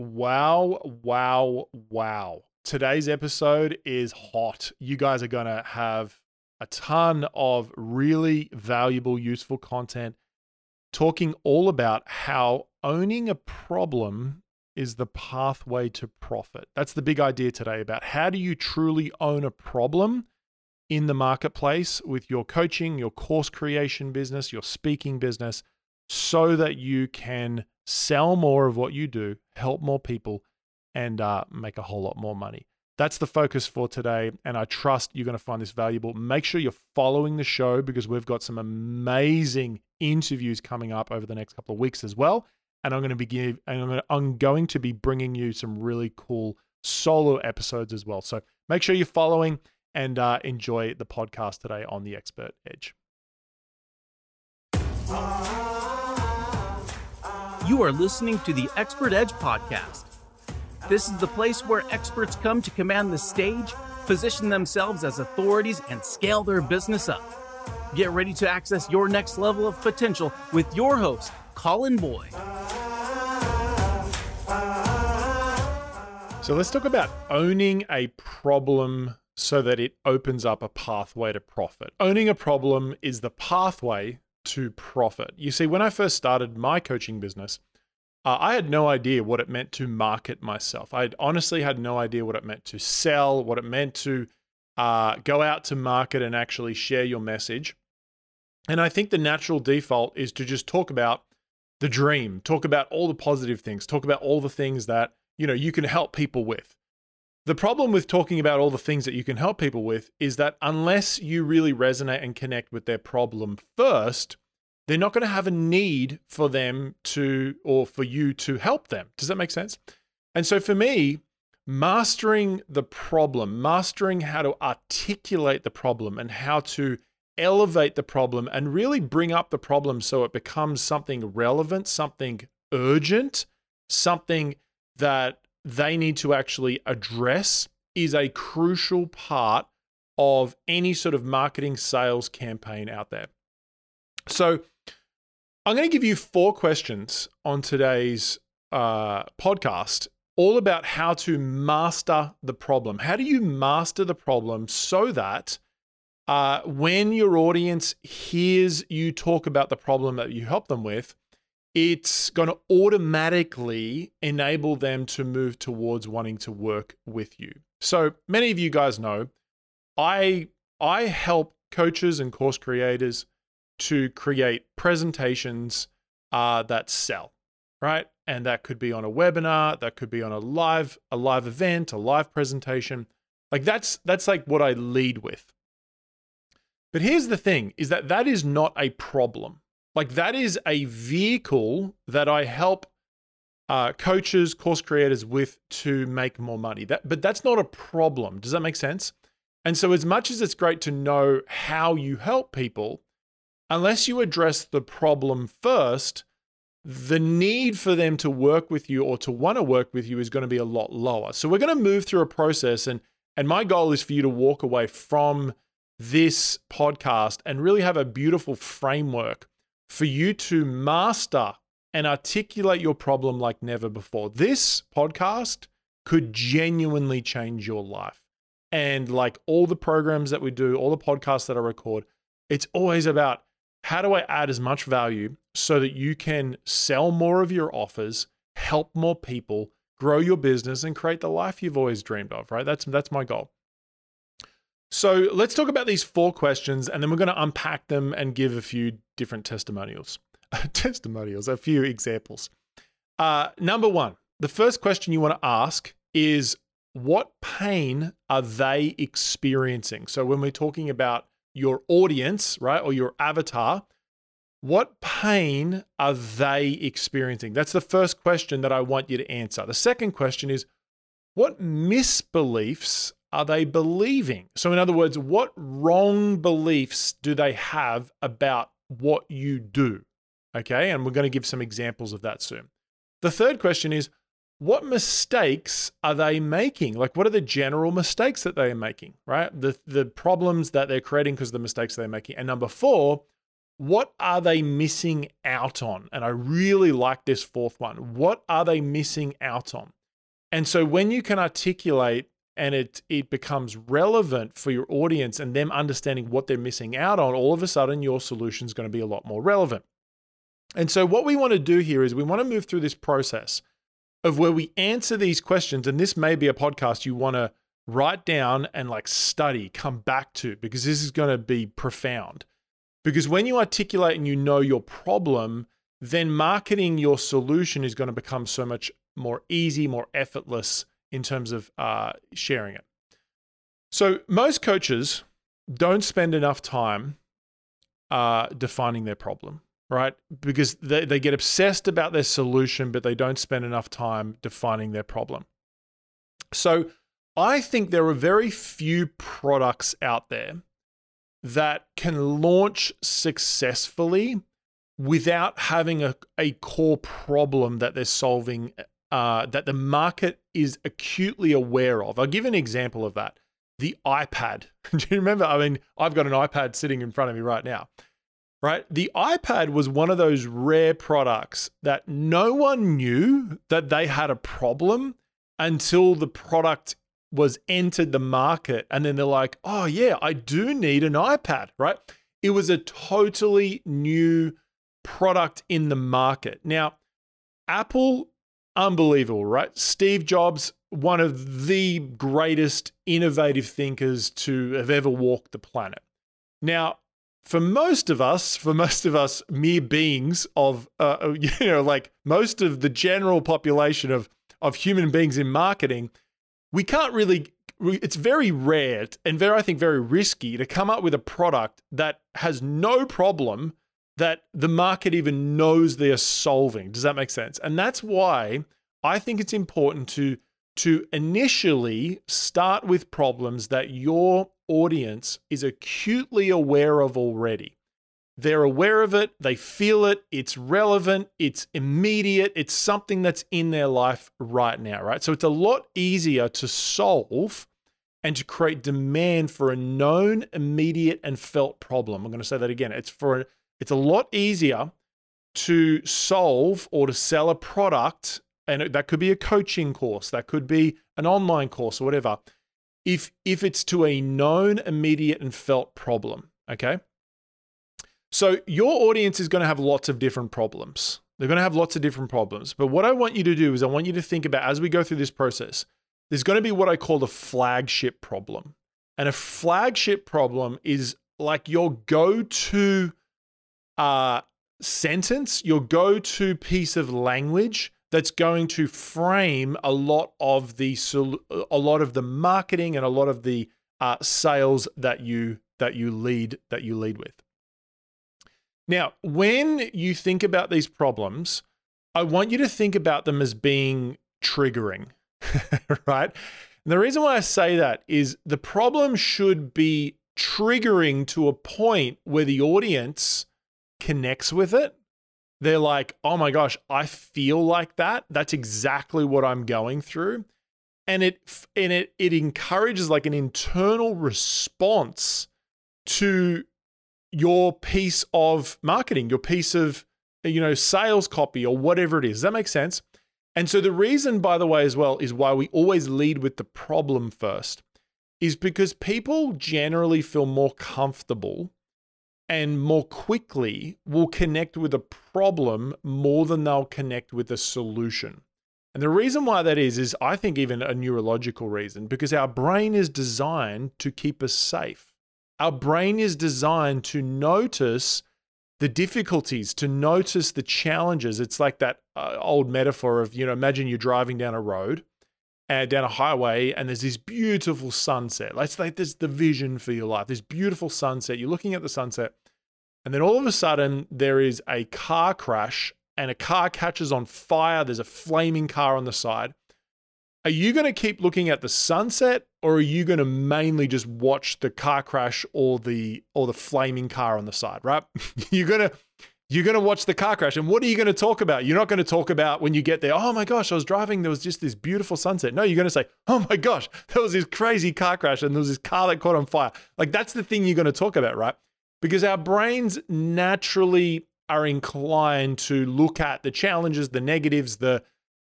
Wow, wow, wow. Today's episode is hot. You guys are going to have a ton of really valuable, useful content talking all about how owning a problem is the pathway to profit. That's the big idea today about how do you truly own a problem in the marketplace with your coaching, your course creation business, your speaking business, so that you can sell more of what you do, help more people, and uh, make a whole lot more money. That's the focus for today. And I trust you're going to find this valuable. Make sure you're following the show because we've got some amazing interviews coming up over the next couple of weeks as well. And I'm going to be give, and I'm going to, I'm going to be bringing you some really cool solo episodes as well. So make sure you're following and uh, enjoy the podcast today on the Expert Edge. You are listening to the Expert Edge podcast. This is the place where experts come to command the stage, position themselves as authorities, and scale their business up. Get ready to access your next level of potential with your host, Colin Boyd. So let's talk about owning a problem so that it opens up a pathway to profit. Owning a problem is the pathway to profit. You see, when I first started my coaching business, uh, I had no idea what it meant to market myself. I honestly had no idea what it meant to sell, what it meant to uh, go out to market and actually share your message. And I think the natural default is to just talk about the dream, talk about all the positive things, talk about all the things that you know you can help people with. The problem with talking about all the things that you can help people with is that unless you really resonate and connect with their problem first, they're not going to have a need for them to or for you to help them. Does that make sense? And so for me, mastering the problem, mastering how to articulate the problem and how to elevate the problem and really bring up the problem so it becomes something relevant, something urgent, something that they need to actually address is a crucial part of any sort of marketing sales campaign out there. So, I'm going to give you four questions on today's uh, podcast, all about how to master the problem. How do you master the problem so that uh, when your audience hears you talk about the problem that you help them with, it's going to automatically enable them to move towards wanting to work with you. So many of you guys know I I help coaches and course creators to create presentations uh, that sell, right? And that could be on a webinar, that could be on a live a live event, a live presentation. Like that's that's like what I lead with. But here's the thing is that that is not a problem. Like that is a vehicle that I help uh, coaches, course creators with to make more money. That, but that's not a problem. Does that make sense? And so, as much as it's great to know how you help people, unless you address the problem first, the need for them to work with you or to want to work with you is going to be a lot lower. So we're going to move through a process and and my goal is for you to walk away from this podcast and really have a beautiful framework for you to master and articulate your problem like never before. This podcast could genuinely change your life. And like all the programs that we do, all the podcasts that I record, it's always about how do I add as much value so that you can sell more of your offers, help more people, grow your business, and create the life you've always dreamed of, right? That's that's my goal. So let's talk about these four questions and then we're going to unpack them and give a few different testimonials. testimonials, a few examples. Uh, number one, the first question you want to ask is what pain are they experiencing? So when we're talking about your audience, right, or your avatar, what pain are they experiencing? That's the first question that I want you to answer. The second question is what misbeliefs are they believing? So, in other words, what wrong beliefs do they have about what you do? Okay, and we're going to give some examples of that soon. The third question is what mistakes are they making? Like, what are the general mistakes that they are making, right? The, the problems that they're creating because of the mistakes they're making. And number four, what are they missing out on? And I really like this fourth one. What are they missing out on? And so when you can articulate and it it becomes relevant for your audience and them understanding what they're missing out on, all of a sudden your solution is going to be a lot more relevant. And so what we want to do here is we want to move through this process of where we answer these questions and this may be a podcast you want to write down and like study, come back to because this is going to be profound. Because when you articulate and you know your problem, then marketing your solution is going to become so much more easy, more effortless in terms of uh, sharing it. So, most coaches don't spend enough time uh, defining their problem, right? Because they, they get obsessed about their solution, but they don't spend enough time defining their problem. So, I think there are very few products out there that can launch successfully without having a, a core problem that they're solving uh, that the market is acutely aware of. I'll give an example of that. The iPad. Do you remember? I mean, I've got an iPad sitting in front of me right now, right? The iPad was one of those rare products that no one knew that they had a problem until the product was entered the market and then they're like, "Oh yeah, I do need an iPad," right? It was a totally new product in the market. Now, Apple unbelievable, right? Steve Jobs, one of the greatest innovative thinkers to have ever walked the planet. Now, for most of us, for most of us mere beings of, uh, you know, like most of the general population of of human beings in marketing, we can't really it's very rare and very i think very risky to come up with a product that has no problem that the market even knows they're solving. Does that make sense? And that's why i think it's important to to initially start with problems that your audience is acutely aware of already they're aware of it, they feel it, it's relevant, it's immediate, it's something that's in their life right now, right? So it's a lot easier to solve and to create demand for a known, immediate, and felt problem. I'm going to say that again. It's for it's a lot easier to solve or to sell a product, and that could be a coaching course, that could be an online course or whatever. If if it's to a known, immediate, and felt problem, okay. So your audience is going to have lots of different problems. They're going to have lots of different problems. But what I want you to do is I want you to think about as we go through this process, there's going to be what I call the flagship problem. And a flagship problem is like your go to uh, sentence, your go to piece of language that's going to frame a lot of the a lot of the marketing and a lot of the uh, sales that you that you lead that you lead with. Now, when you think about these problems, I want you to think about them as being triggering, right? And the reason why I say that is the problem should be triggering to a point where the audience connects with it. They're like, oh my gosh, I feel like that. That's exactly what I'm going through. And it and it it encourages like an internal response to your piece of marketing, your piece of you know sales copy or whatever it is. Does that make sense? And so the reason, by the way, as well, is why we always lead with the problem first, is because people generally feel more comfortable and more quickly will connect with a problem more than they'll connect with a solution. And the reason why that is, is I think even a neurological reason, because our brain is designed to keep us safe. Our brain is designed to notice the difficulties, to notice the challenges. It's like that uh, old metaphor of, you know, imagine you're driving down a road and uh, down a highway and there's this beautiful sunset. Let's like there's the vision for your life. This beautiful sunset. You're looking at the sunset and then all of a sudden there is a car crash and a car catches on fire. There's a flaming car on the side. Are you going to keep looking at the sunset or are you going to mainly just watch the car crash or the or the flaming car on the side right? You're going to you're going to watch the car crash. And what are you going to talk about? You're not going to talk about when you get there oh my gosh i was driving there was just this beautiful sunset. No you're going to say oh my gosh there was this crazy car crash and there was this car that caught on fire. Like that's the thing you're going to talk about right because our brains naturally are inclined to look at the challenges, the negatives, the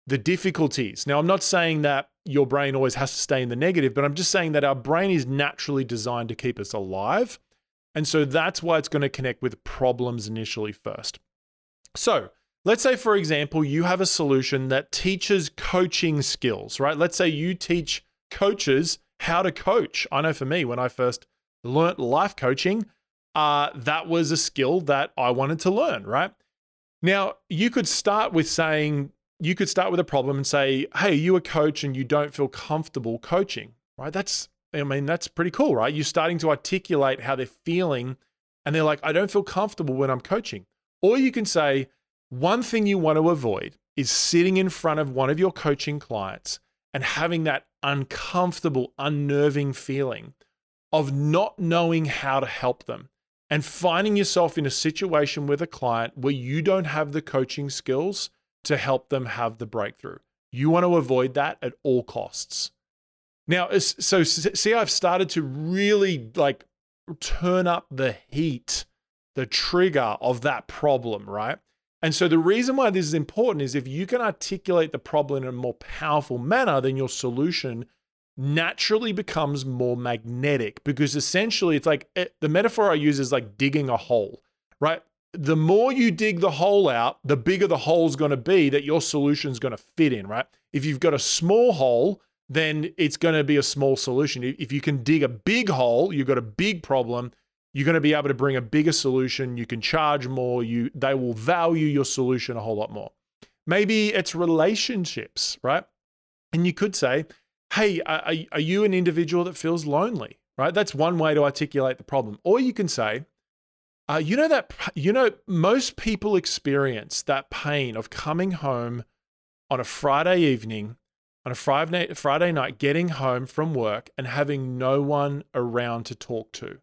the difficulties. Now, I'm not saying that your brain always has to stay in the negative, but I'm just saying that our brain is naturally designed to keep us alive. And so that's why it's going to connect with problems initially first. So, let's say, for example, you have a solution that teaches coaching skills, right? Let's say you teach coaches how to coach. I know for me, when I first learnt life coaching, uh, that was a skill that I wanted to learn, right? Now, you could start with saying, you could start with a problem and say, hey, you're a coach and you don't feel comfortable coaching, right? That's, I mean, that's pretty cool, right? You're starting to articulate how they're feeling and they're like, I don't feel comfortable when I'm coaching. Or you can say, one thing you want to avoid is sitting in front of one of your coaching clients and having that uncomfortable, unnerving feeling of not knowing how to help them and finding yourself in a situation with a client where you don't have the coaching skills to help them have the breakthrough. You want to avoid that at all costs. Now, so see, I've started to really like turn up the heat, the trigger of that problem, right? And so the reason why this is important is if you can articulate the problem in a more powerful manner, then your solution naturally becomes more magnetic because essentially it's like it, the metaphor I use is like digging a hole, right? The more you dig the hole out, the bigger the hole's going to be that your solution's going to fit in, right? If you've got a small hole, then it's going to be a small solution. If you can dig a big hole, you've got a big problem, you're going to be able to bring a bigger solution, you can charge more, you they will value your solution a whole lot more. Maybe it's relationships, right? And you could say, hey, are, are you an individual that feels lonely? Right? That's one way to articulate the problem. Or you can say, uh, you know that you know most people experience that pain of coming home on a Friday evening, on a Friday Friday night, getting home from work and having no one around to talk to,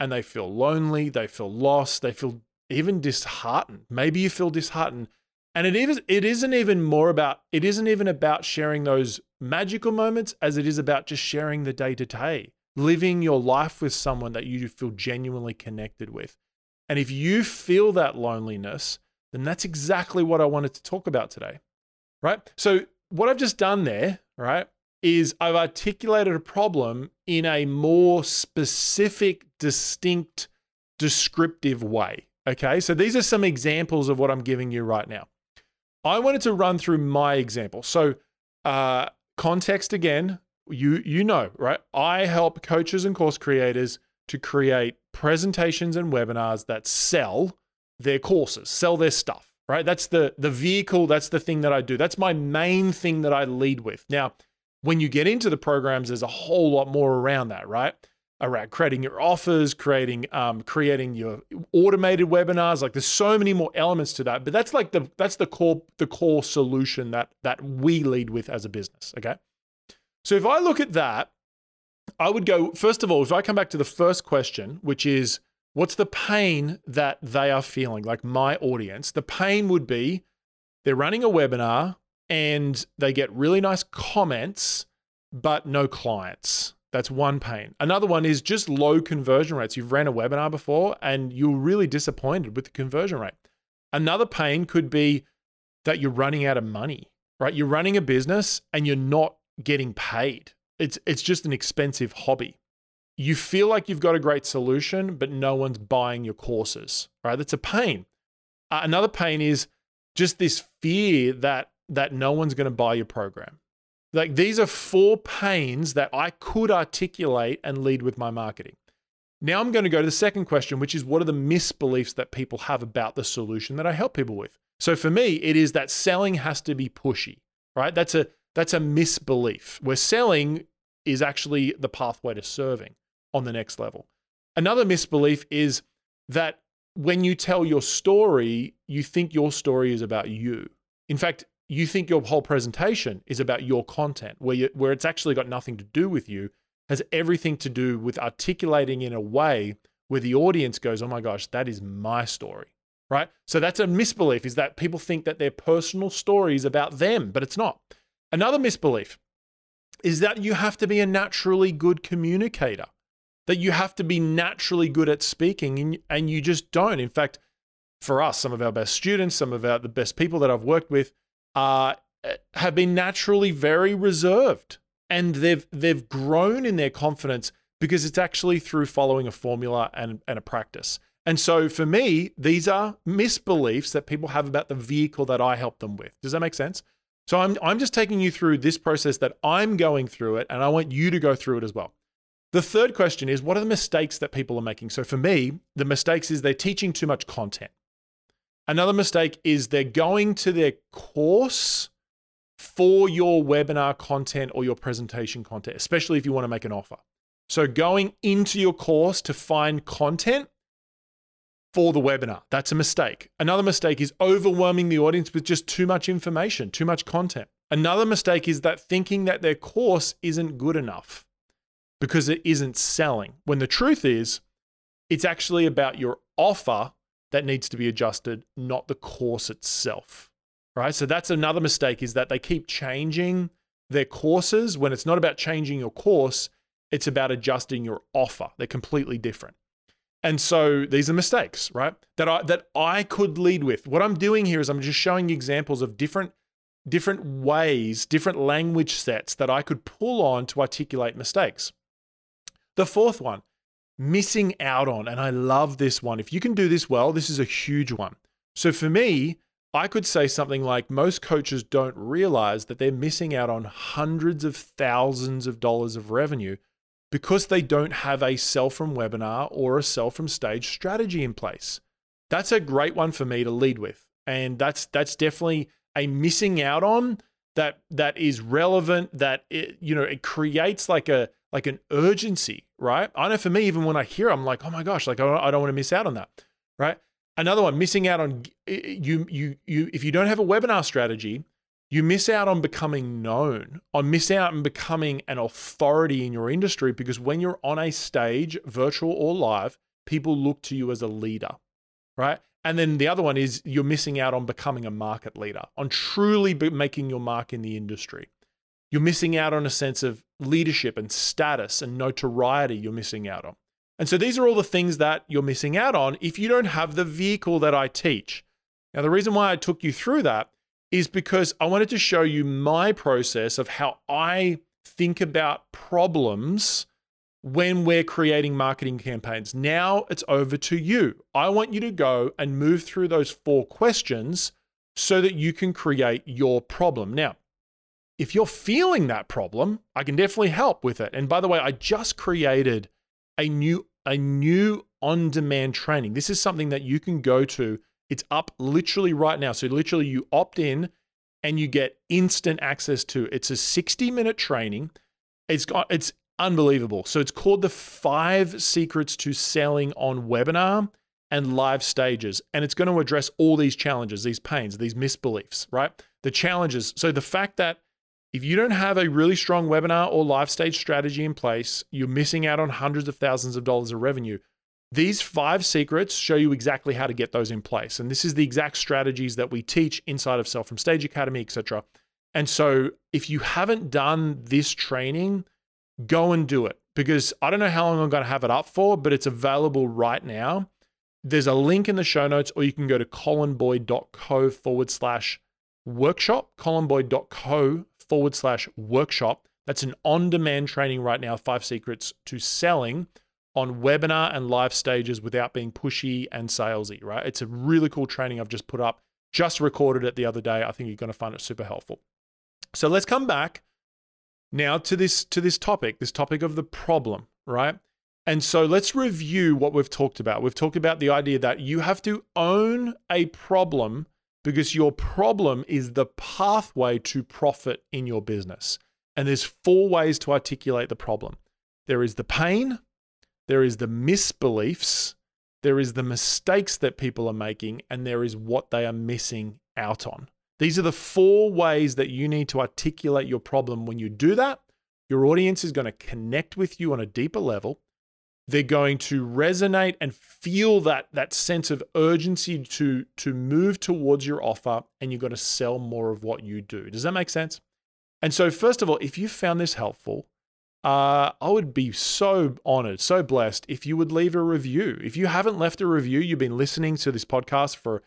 and they feel lonely, they feel lost, they feel even disheartened. Maybe you feel disheartened and it is it isn't even more about it isn't even about sharing those magical moments as it is about just sharing the day to day, living your life with someone that you feel genuinely connected with. And if you feel that loneliness, then that's exactly what I wanted to talk about today. Right? So what I've just done there, right, is I've articulated a problem in a more specific, distinct, descriptive way. Okay. So these are some examples of what I'm giving you right now. I wanted to run through my example. So, uh, context again, you you know, right? I help coaches and course creators to create presentations and webinars that sell their courses, sell their stuff, right? That's the the vehicle, that's the thing that I do. That's my main thing that I lead with. Now, when you get into the programs, there's a whole lot more around that, right? Around creating your offers, creating um, creating your automated webinars. Like there's so many more elements to that, but that's like the that's the core the core solution that that we lead with as a business. Okay, so if I look at that, I would go first of all. If I come back to the first question, which is what's the pain that they are feeling, like my audience, the pain would be they're running a webinar and they get really nice comments, but no clients that's one pain. Another one is just low conversion rates. You've ran a webinar before and you're really disappointed with the conversion rate. Another pain could be that you're running out of money, right? You're running a business and you're not getting paid. It's it's just an expensive hobby. You feel like you've got a great solution, but no one's buying your courses, right? That's a pain. Uh, another pain is just this fear that that no one's going to buy your program. Like these are four pains that I could articulate and lead with my marketing. Now I'm going to go to the second question, which is what are the misbeliefs that people have about the solution that I help people with? So for me, it is that selling has to be pushy, right? That's a that's a misbelief. Where selling is actually the pathway to serving on the next level. Another misbelief is that when you tell your story, you think your story is about you. In fact, you think your whole presentation is about your content, where you, where it's actually got nothing to do with you, has everything to do with articulating in a way where the audience goes, "Oh my gosh, that is my story." Right? So that's a misbelief is that people think that their personal story is about them, but it's not. Another misbelief is that you have to be a naturally good communicator. that you have to be naturally good at speaking and, and you just don't. In fact, for us, some of our best students, some of our the best people that I've worked with uh, have been naturally very reserved and they've they've grown in their confidence because it's actually through following a formula and, and a practice. And so for me, these are misbeliefs that people have about the vehicle that I help them with. Does that make sense? So I'm I'm just taking you through this process that I'm going through it and I want you to go through it as well. The third question is what are the mistakes that people are making? So for me, the mistakes is they're teaching too much content. Another mistake is they're going to their course for your webinar content or your presentation content, especially if you want to make an offer. So going into your course to find content for the webinar. That's a mistake. Another mistake is overwhelming the audience with just too much information, too much content. Another mistake is that thinking that their course isn't good enough because it isn't selling. When the truth is, it's actually about your offer that needs to be adjusted, not the course itself. Right? So that's another mistake is that they keep changing their courses when it's not about changing your course, it's about adjusting your offer. They're completely different. And so these are mistakes, right? That I that I could lead with. What I'm doing here is I'm just showing examples of different different ways, different language sets that I could pull on to articulate mistakes. The fourth one, missing out on, and I love this one. If you can do this well, this is a huge one. So for me, I could say something like most coaches don't realize that they're missing out on hundreds of thousands of dollars of revenue because they don't have a sell from webinar or a sell from stage strategy in place. That's a great one for me to lead with. And that's that's definitely a missing out on that that is relevant that it you know it creates like a like an urgency, right? I know for me even when I hear I'm like, "Oh my gosh, like I don't, I don't want to miss out on that." Right? Another one, missing out on you you you if you don't have a webinar strategy, you miss out on becoming known, on miss out on becoming an authority in your industry because when you're on a stage, virtual or live, people look to you as a leader, right? And then the other one is you're missing out on becoming a market leader, on truly making your mark in the industry. You're missing out on a sense of leadership and status and notoriety you're missing out on. And so these are all the things that you're missing out on if you don't have the vehicle that I teach. Now, the reason why I took you through that is because I wanted to show you my process of how I think about problems when we're creating marketing campaigns. Now it's over to you. I want you to go and move through those four questions so that you can create your problem. Now, if you're feeling that problem, I can definitely help with it. And by the way, I just created a new a new on-demand training. This is something that you can go to it's up literally right now. So literally you opt in and you get instant access to. It's a 60 minute training. It's got it's unbelievable. So it's called the 5 secrets to selling on webinar and live stages and it's going to address all these challenges, these pains, these misbeliefs, right? The challenges. So the fact that if you don't have a really strong webinar or live stage strategy in place, you're missing out on hundreds of thousands of dollars of revenue. These five secrets show you exactly how to get those in place. And this is the exact strategies that we teach inside of Sell from Stage Academy, etc. And so if you haven't done this training, go and do it because I don't know how long I'm going to have it up for, but it's available right now. There's a link in the show notes, or you can go to colinboyd.co forward slash workshop, colinboyd.co forward slash workshop. That's an on demand training right now, five secrets to selling on webinar and live stages without being pushy and salesy, right? It's a really cool training I've just put up, just recorded it the other day. I think you're going to find it super helpful. So let's come back now to this to this topic, this topic of the problem, right? And so let's review what we've talked about. We've talked about the idea that you have to own a problem because your problem is the pathway to profit in your business. And there's four ways to articulate the problem. There is the pain, there is the misbeliefs, there is the mistakes that people are making, and there is what they are missing out on. These are the four ways that you need to articulate your problem. When you do that, your audience is going to connect with you on a deeper level. They're going to resonate and feel that, that sense of urgency to, to move towards your offer, and you've got to sell more of what you do. Does that make sense? And so, first of all, if you found this helpful, uh, I would be so honored, so blessed if you would leave a review. If you haven't left a review, you've been listening to this podcast for,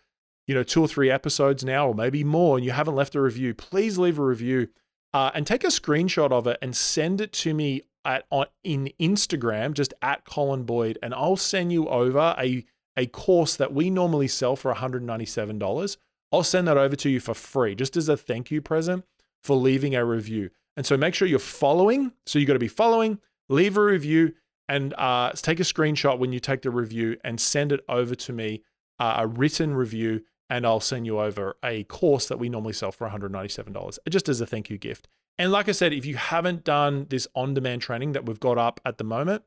you know, two or three episodes now, or maybe more, and you haven't left a review, please leave a review uh, and take a screenshot of it and send it to me at on in Instagram, just at Colin Boyd, and I'll send you over a a course that we normally sell for $197. I'll send that over to you for free, just as a thank you present for leaving a review. And so make sure you're following. So you got to be following, leave a review, and uh, take a screenshot when you take the review and send it over to me, uh, a written review, and I'll send you over a course that we normally sell for $197, just as a thank you gift. And like I said, if you haven't done this on demand training that we've got up at the moment,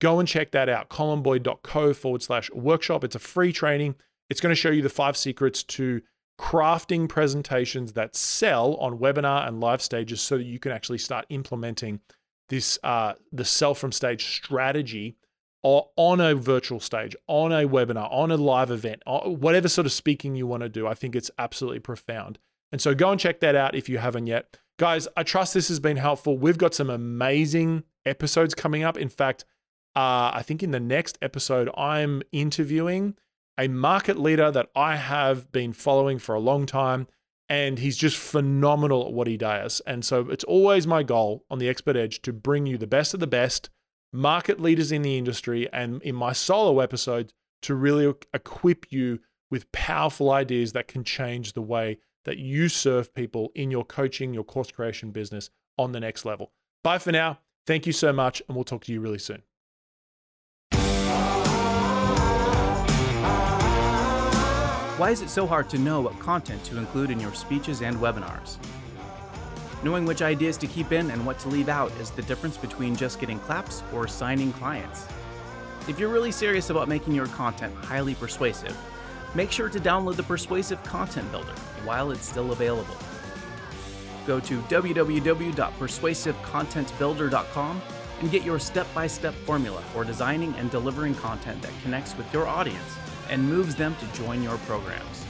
go and check that out colinboyd.co forward slash workshop. It's a free training. It's going to show you the five secrets to crafting presentations that sell on webinar and live stages so that you can actually start implementing this uh, the sell from stage strategy or on a virtual stage, on a webinar, on a live event, whatever sort of speaking you want to do. I think it's absolutely profound. And so go and check that out if you haven't yet. Guys, I trust this has been helpful. We've got some amazing episodes coming up. In fact, uh, I think in the next episode, I'm interviewing a market leader that I have been following for a long time, and he's just phenomenal at what he does. And so it's always my goal on the Expert Edge to bring you the best of the best market leaders in the industry and in my solo episodes to really equip you with powerful ideas that can change the way that you serve people in your coaching, your course creation business on the next level. Bye for now. Thank you so much, and we'll talk to you really soon. Why is it so hard to know what content to include in your speeches and webinars? Knowing which ideas to keep in and what to leave out is the difference between just getting claps or signing clients. If you're really serious about making your content highly persuasive, make sure to download the Persuasive Content Builder while it's still available. Go to www.persuasivecontentbuilder.com and get your step by step formula for designing and delivering content that connects with your audience and moves them to join your programs.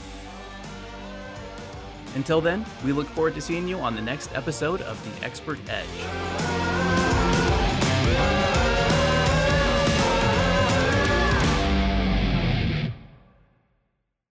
Until then, we look forward to seeing you on the next episode of The Expert Edge.